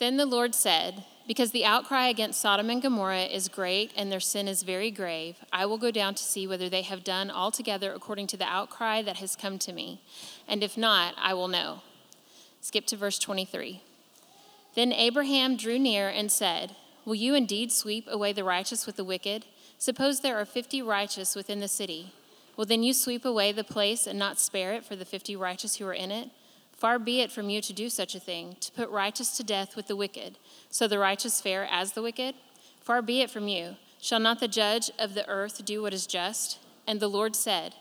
Then the Lord said, Because the outcry against Sodom and Gomorrah is great and their sin is very grave, I will go down to see whether they have done altogether according to the outcry that has come to me. And if not, I will know. Skip to verse 23. Then Abraham drew near and said, Will you indeed sweep away the righteous with the wicked? Suppose there are fifty righteous within the city. Will then you sweep away the place and not spare it for the fifty righteous who are in it? Far be it from you to do such a thing, to put righteous to death with the wicked, so the righteous fare as the wicked? Far be it from you. Shall not the judge of the earth do what is just? And the Lord said,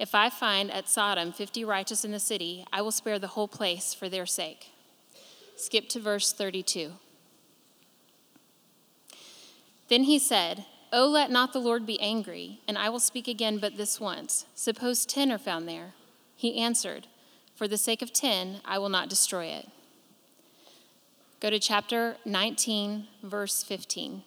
If I find at Sodom fifty righteous in the city, I will spare the whole place for their sake. Skip to verse 32. Then he said, Oh, let not the Lord be angry, and I will speak again but this once. Suppose ten are found there. He answered, for the sake of 10, I will not destroy it. Go to chapter 19, verse 15.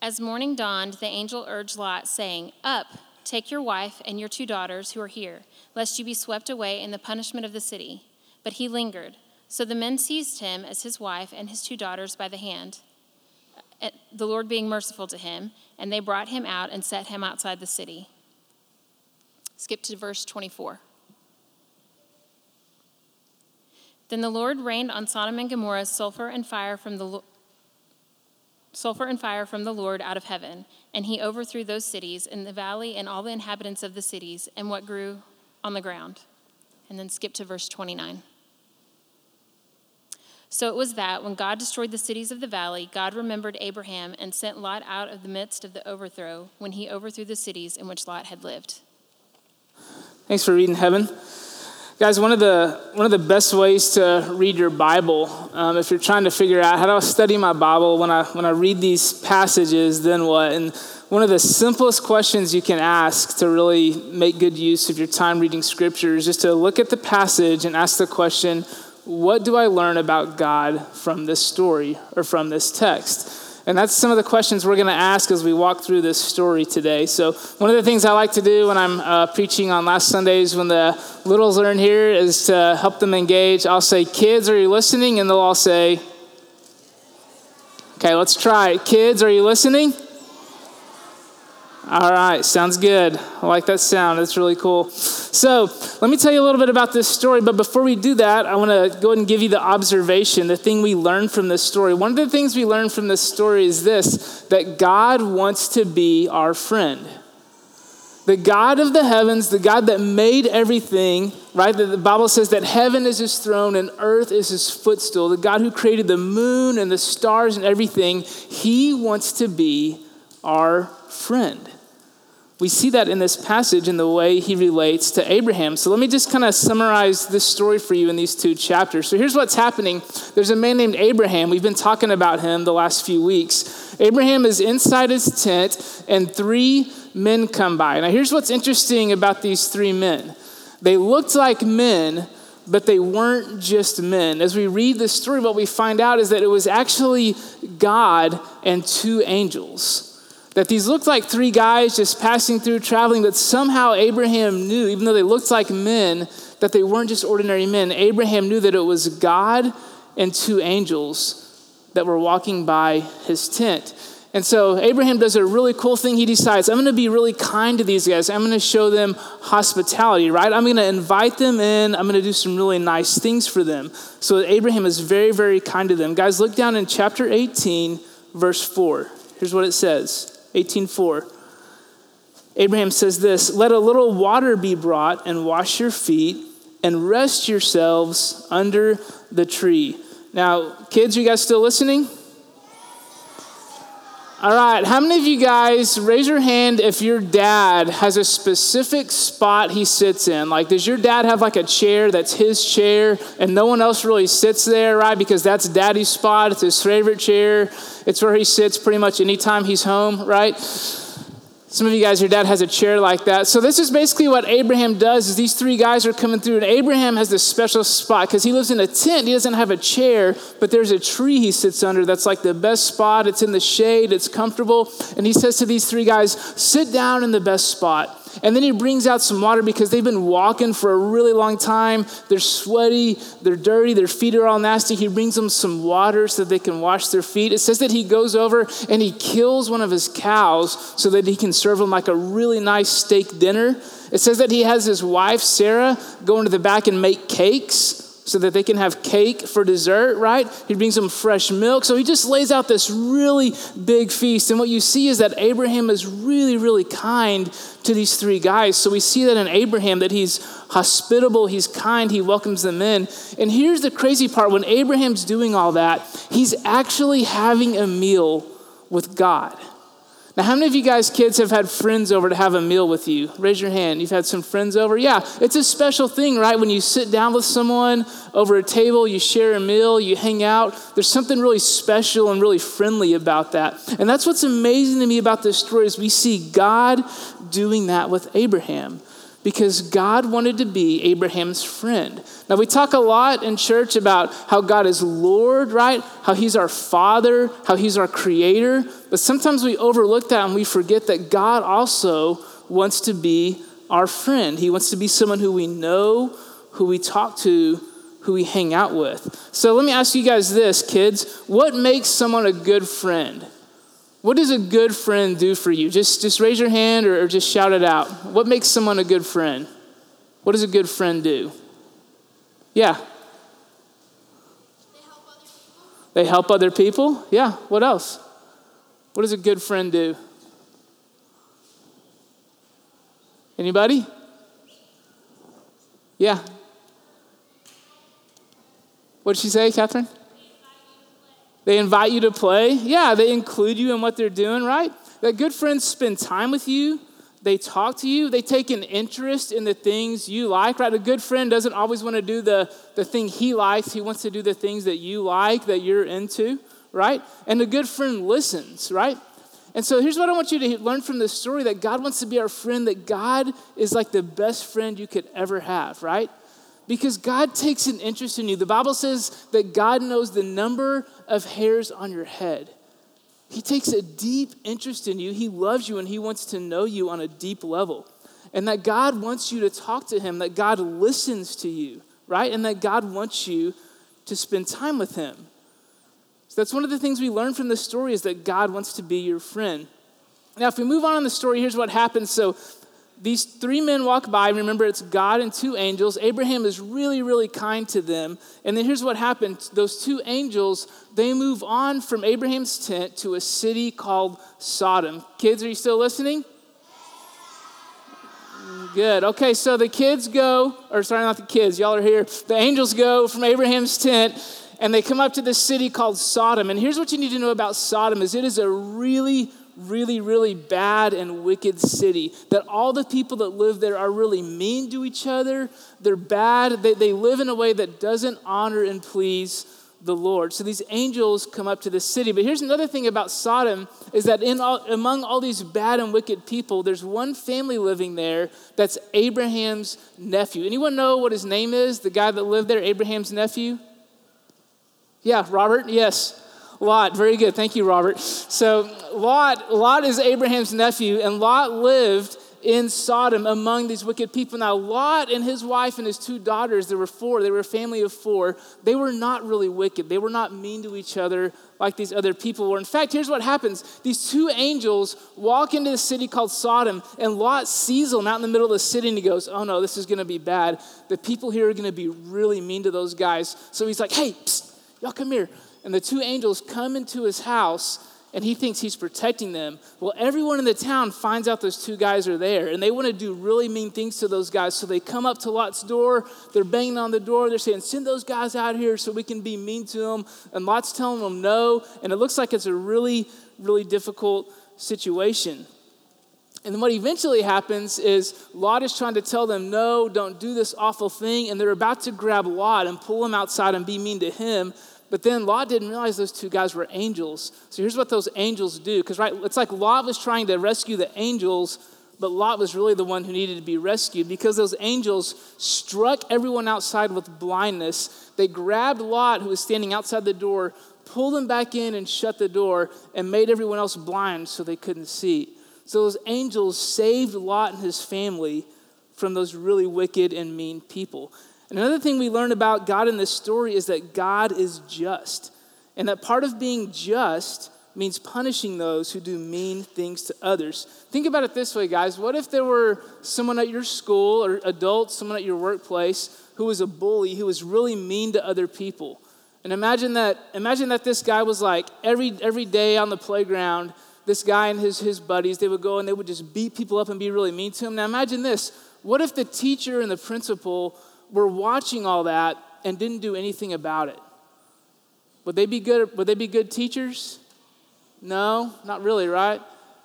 As morning dawned, the angel urged Lot, saying, Up, take your wife and your two daughters who are here, lest you be swept away in the punishment of the city. But he lingered. So the men seized him as his wife and his two daughters by the hand, the Lord being merciful to him, and they brought him out and set him outside the city. Skip to verse 24. Then the Lord rained on Sodom and Gomorrah sulfur and fire from the sulfur and fire from the Lord out of heaven, and he overthrew those cities and the valley and all the inhabitants of the cities and what grew on the ground. And then skip to verse 29. So it was that when God destroyed the cities of the valley, God remembered Abraham and sent Lot out of the midst of the overthrow when he overthrew the cities in which Lot had lived. Thanks for reading heaven. Guys, one of the one of the best ways to read your Bible, um, if you're trying to figure out how do I study my Bible when I when I read these passages, then what? And one of the simplest questions you can ask to really make good use of your time reading Scripture is just to look at the passage and ask the question, "What do I learn about God from this story or from this text?" And that's some of the questions we're going to ask as we walk through this story today. So, one of the things I like to do when I'm uh, preaching on last Sundays when the littles are in here is to help them engage. I'll say, Kids, are you listening? And they'll all say, Okay, let's try it. Kids, are you listening? All right, sounds good. I like that sound. That's really cool. So, let me tell you a little bit about this story. But before we do that, I want to go ahead and give you the observation, the thing we learned from this story. One of the things we learned from this story is this that God wants to be our friend. The God of the heavens, the God that made everything, right? The Bible says that heaven is his throne and earth is his footstool. The God who created the moon and the stars and everything, he wants to be our friend. We see that in this passage in the way he relates to Abraham. So let me just kind of summarize this story for you in these two chapters. So here's what's happening there's a man named Abraham. We've been talking about him the last few weeks. Abraham is inside his tent, and three men come by. Now, here's what's interesting about these three men they looked like men, but they weren't just men. As we read this story, what we find out is that it was actually God and two angels that these looked like three guys just passing through, traveling, but somehow Abraham knew, even though they looked like men, that they weren't just ordinary men. Abraham knew that it was God and two angels that were walking by his tent. And so Abraham does a really cool thing. He decides, I'm going to be really kind to these guys. I'm going to show them hospitality, right? I'm going to invite them in. I'm going to do some really nice things for them. So Abraham is very, very kind to them. Guys, look down in chapter 18, verse 4. Here's what it says 18:4. Abraham says this, "Let a little water be brought and wash your feet and rest yourselves under the tree." Now, kids, you guys still listening? All right, how many of you guys raise your hand if your dad has a specific spot he sits in? Like, does your dad have like a chair that's his chair and no one else really sits there, right? Because that's daddy's spot, it's his favorite chair, it's where he sits pretty much anytime he's home, right? Some of you guys, your dad has a chair like that. So this is basically what Abraham does is these three guys are coming through and Abraham has this special spot because he lives in a tent. He doesn't have a chair, but there's a tree he sits under that's like the best spot. It's in the shade, it's comfortable. And he says to these three guys, sit down in the best spot. And then he brings out some water because they've been walking for a really long time. They're sweaty, they're dirty, their feet are all nasty. He brings them some water so that they can wash their feet. It says that he goes over and he kills one of his cows so that he can serve them like a really nice steak dinner. It says that he has his wife, Sarah, go into the back and make cakes so that they can have cake for dessert, right? He brings them fresh milk. So he just lays out this really big feast. And what you see is that Abraham is really, really kind to these three guys. So we see that in Abraham that he's hospitable, he's kind, he welcomes them in. And here's the crazy part when Abraham's doing all that, he's actually having a meal with God. Now, how many of you guys, kids, have had friends over to have a meal with you? Raise your hand. You've had some friends over? Yeah, it's a special thing, right? When you sit down with someone over a table, you share a meal, you hang out. There's something really special and really friendly about that. And that's what's amazing to me about this story is we see God doing that with Abraham because God wanted to be Abraham's friend. Now, we talk a lot in church about how God is Lord, right? How He's our Father, how He's our Creator. But sometimes we overlook that and we forget that God also wants to be our friend. He wants to be someone who we know, who we talk to, who we hang out with. So let me ask you guys this, kids. What makes someone a good friend? What does a good friend do for you? Just, just raise your hand or, or just shout it out. What makes someone a good friend? What does a good friend do? Yeah. They help other people? Yeah. What else? What does a good friend do? Anybody? Yeah. What did she say, Catherine? They invite you to play. Yeah, they include you in what they're doing, right? That good friends spend time with you. They talk to you. They take an interest in the things you like, right? A good friend doesn't always want to do the, the thing he likes. He wants to do the things that you like, that you're into, right? And a good friend listens, right? And so here's what I want you to learn from this story that God wants to be our friend, that God is like the best friend you could ever have, right? Because God takes an interest in you. The Bible says that God knows the number of hairs on your head. He takes a deep interest in you. He loves you and he wants to know you on a deep level. And that God wants you to talk to him, that God listens to you, right? And that God wants you to spend time with him. So that's one of the things we learn from this story is that God wants to be your friend. Now, if we move on in the story, here's what happens. So these three men walk by. Remember, it's God and two angels. Abraham is really, really kind to them. And then here's what happened those two angels, they move on from Abraham's tent to a city called Sodom. Kids, are you still listening? Good. Okay, so the kids go, or sorry, not the kids, y'all are here. The angels go from Abraham's tent and they come up to this city called Sodom. And here's what you need to know about Sodom is it is a really really, really bad and wicked city. That all the people that live there are really mean to each other. They're bad. They, they live in a way that doesn't honor and please the Lord. So these angels come up to the city. But here's another thing about Sodom is that in all, among all these bad and wicked people, there's one family living there that's Abraham's nephew. Anyone know what his name is? The guy that lived there, Abraham's nephew? Yeah, Robert? Yes. Lot, very good. Thank you, Robert. So Lot, Lot is Abraham's nephew, and Lot lived in Sodom among these wicked people. Now, Lot and his wife and his two daughters, there were four, they were a family of four, they were not really wicked. They were not mean to each other like these other people were. In fact, here's what happens these two angels walk into the city called Sodom, and Lot sees them out in the middle of the city, and he goes, Oh no, this is gonna be bad. The people here are gonna be really mean to those guys. So he's like, Hey, psst, y'all come here and the two angels come into his house and he thinks he's protecting them. Well, everyone in the town finds out those two guys are there and they want to do really mean things to those guys. So they come up to Lot's door, they're banging on the door, they're saying, Send those guys out here so we can be mean to them. And Lot's telling them no. And it looks like it's a really, really difficult situation. And then what eventually happens is Lot is trying to tell them, no, don't do this awful thing. And they're about to grab Lot and pull him outside and be mean to him. But then Lot didn't realize those two guys were angels. So here's what those angels do. Because, right, it's like Lot was trying to rescue the angels, but Lot was really the one who needed to be rescued because those angels struck everyone outside with blindness. They grabbed Lot, who was standing outside the door, pulled him back in and shut the door, and made everyone else blind so they couldn't see. So those angels saved Lot and his family from those really wicked and mean people. And another thing we learn about God in this story is that God is just. And that part of being just means punishing those who do mean things to others. Think about it this way, guys. What if there were someone at your school or adults, someone at your workplace who was a bully, who was really mean to other people? And imagine that, imagine that this guy was like every, every day on the playground, this guy and his, his buddies, they would go and they would just beat people up and be really mean to him. Now imagine this. What if the teacher and the principal were watching all that and didn't do anything about it? Would they be good, would they be good teachers? No, not really, right?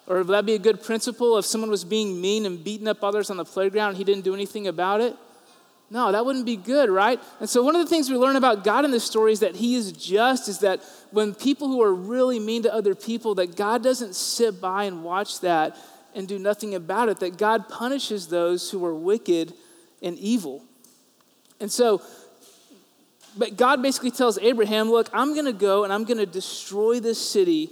Or would that be a good principal if someone was being mean and beating up others on the playground and he didn't do anything about it? No, that wouldn't be good, right? And so one of the things we learn about God in this story is that he is just, is that when people who are really mean to other people, that God doesn't sit by and watch that and do nothing about it, that God punishes those who are wicked and evil. And so but God basically tells Abraham, Look, I'm going to go and I'm going to destroy this city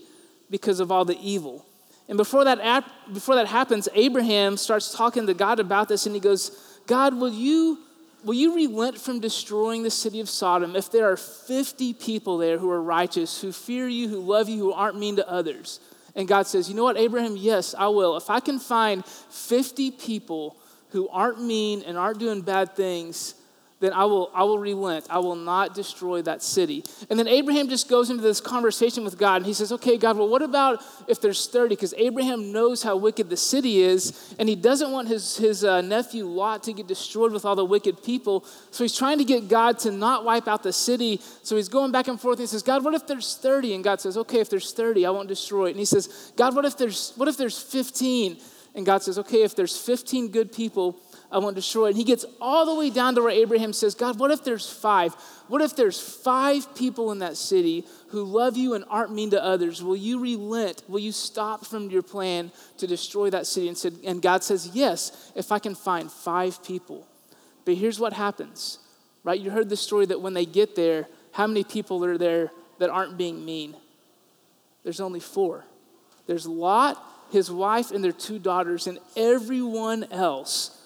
because of all the evil. And before that, before that happens, Abraham starts talking to God about this and he goes, God, will you, will you relent from destroying the city of Sodom if there are 50 people there who are righteous, who fear you, who love you, who aren't mean to others? And God says, You know what, Abraham? Yes, I will. If I can find 50 people who aren't mean and aren't doing bad things, then I will, I will relent. I will not destroy that city. And then Abraham just goes into this conversation with God and he says, Okay, God, well, what about if there's 30? Because Abraham knows how wicked the city is and he doesn't want his, his uh, nephew Lot to get destroyed with all the wicked people. So he's trying to get God to not wipe out the city. So he's going back and forth. And he says, God, what if there's 30? And God says, Okay, if there's 30, I won't destroy it. And he says, God, what if there's, what if there's 15? And God says, Okay, if there's 15 good people, I won't destroy it. And he gets all the way down to where Abraham says, God, what if there's five? What if there's five people in that city who love you and aren't mean to others? Will you relent? Will you stop from your plan to destroy that city? And, said, and God says, Yes, if I can find five people. But here's what happens, right? You heard the story that when they get there, how many people are there that aren't being mean? There's only four. There's Lot, his wife, and their two daughters, and everyone else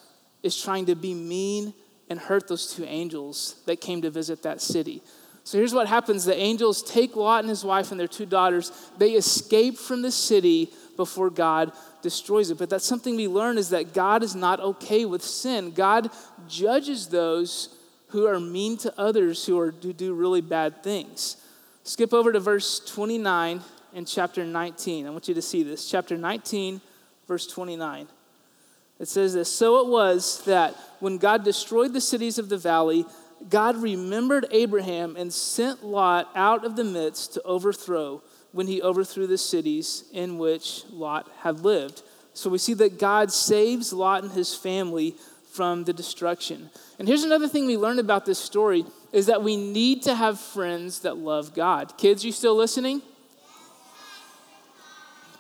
is trying to be mean and hurt those two angels that came to visit that city. So here's what happens the angels take Lot and his wife and their two daughters. They escape from the city before God destroys it. But that's something we learn is that God is not okay with sin. God judges those who are mean to others who, are, who do really bad things. Skip over to verse 29 in chapter 19. I want you to see this. Chapter 19, verse 29. It says this So it was that when God destroyed the cities of the valley, God remembered Abraham and sent Lot out of the midst to overthrow when he overthrew the cities in which Lot had lived. So we see that God saves Lot and his family from the destruction. And here's another thing we learned about this story is that we need to have friends that love God. Kids, you still listening?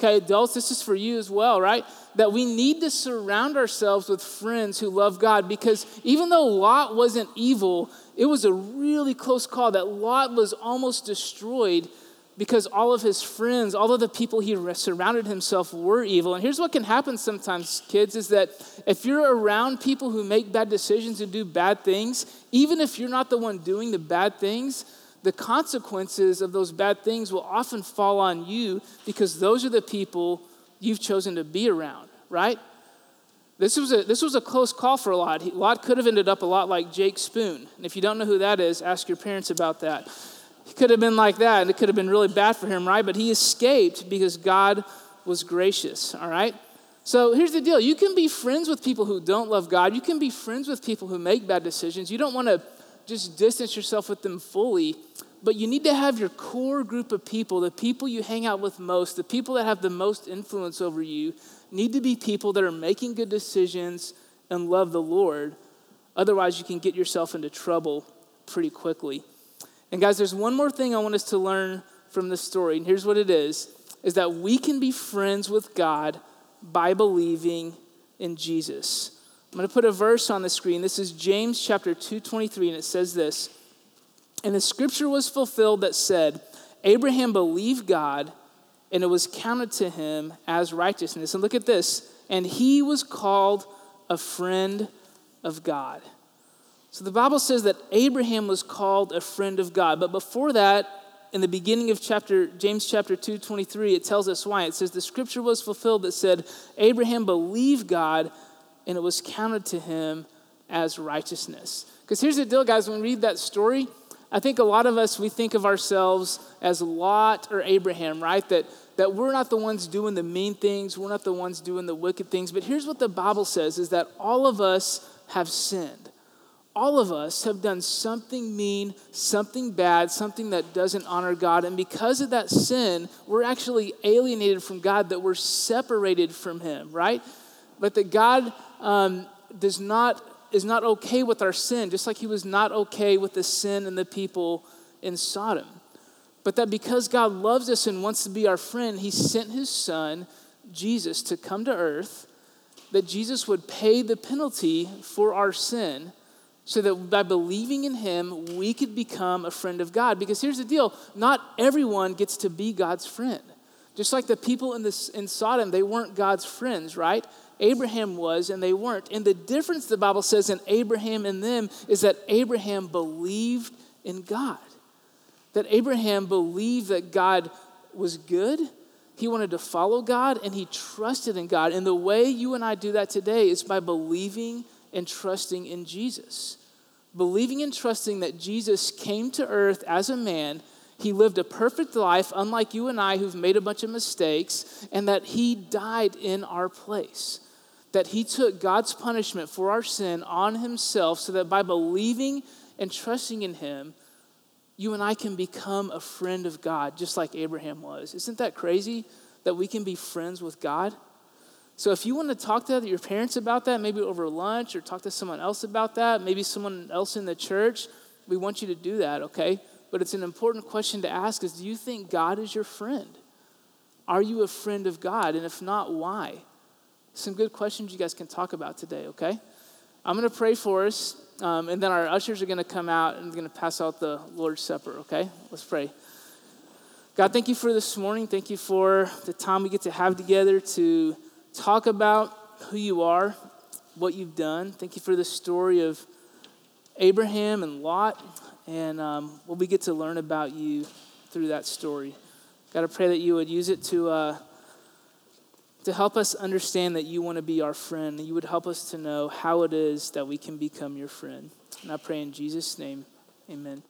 Okay, adults, this is for you as well, right? That we need to surround ourselves with friends who love God because even though Lot wasn't evil, it was a really close call that Lot was almost destroyed because all of his friends, all of the people he surrounded himself were evil. And here's what can happen sometimes, kids, is that if you're around people who make bad decisions and do bad things, even if you're not the one doing the bad things, the consequences of those bad things will often fall on you because those are the people you've chosen to be around, right? This was a, this was a close call for Lot. Lot could have ended up a lot like Jake Spoon. And if you don't know who that is, ask your parents about that. He could have been like that, and it could have been really bad for him, right? But he escaped because God was gracious, all right? So here's the deal you can be friends with people who don't love God, you can be friends with people who make bad decisions. You don't want to just distance yourself with them fully, but you need to have your core group of people, the people you hang out with most, the people that have the most influence over you, need to be people that are making good decisions and love the Lord. Otherwise, you can get yourself into trouble pretty quickly. And guys, there's one more thing I want us to learn from this story, and here's what it is is that we can be friends with God by believing in Jesus. I'm going to put a verse on the screen. This is James chapter 2:23 and it says this. And the scripture was fulfilled that said, Abraham believed God and it was counted to him as righteousness. And look at this. And he was called a friend of God. So the Bible says that Abraham was called a friend of God. But before that, in the beginning of chapter James chapter 2 23 it tells us why it says the scripture was fulfilled that said Abraham believed God and it was counted to him as righteousness. Because here's the deal guys when we read that story I think a lot of us we think of ourselves as Lot or Abraham, right? That that we're not the ones doing the mean things, we're not the ones doing the wicked things. But here's what the Bible says is that all of us have sinned. All of us have done something mean, something bad, something that doesn't honor God. And because of that sin, we're actually alienated from God, that we're separated from Him, right? But that God um, does not, is not okay with our sin, just like He was not okay with the sin and the people in Sodom. But that because God loves us and wants to be our friend, He sent His Son, Jesus, to come to earth, that Jesus would pay the penalty for our sin so that by believing in him, we could become a friend of God. Because here's the deal not everyone gets to be God's friend. Just like the people in, this, in Sodom, they weren't God's friends, right? Abraham was, and they weren't. And the difference the Bible says in Abraham and them is that Abraham believed in God. That Abraham believed that God was good, he wanted to follow God, and he trusted in God. And the way you and I do that today is by believing and trusting in Jesus. Believing and trusting that Jesus came to earth as a man, he lived a perfect life, unlike you and I who've made a bunch of mistakes, and that he died in our place. That he took God's punishment for our sin on himself, so that by believing and trusting in him, you and I can become a friend of God, just like Abraham was. Isn't that crazy that we can be friends with God? So if you want to talk to your parents about that, maybe over lunch, or talk to someone else about that, maybe someone else in the church, we want you to do that, okay? But it's an important question to ask is do you think God is your friend? Are you a friend of God? And if not, why? Some good questions you guys can talk about today, okay? I'm going to pray for us, um, and then our ushers are going to come out and going to pass out the Lord's Supper, okay? Let's pray. God, thank you for this morning. Thank you for the time we get to have together to talk about who you are, what you've done. Thank you for the story of Abraham and Lot, and um, what we get to learn about you through that story. God, I pray that you would use it to, uh, to help us understand that you want to be our friend, you would help us to know how it is that we can become your friend. And I pray in Jesus' name, amen.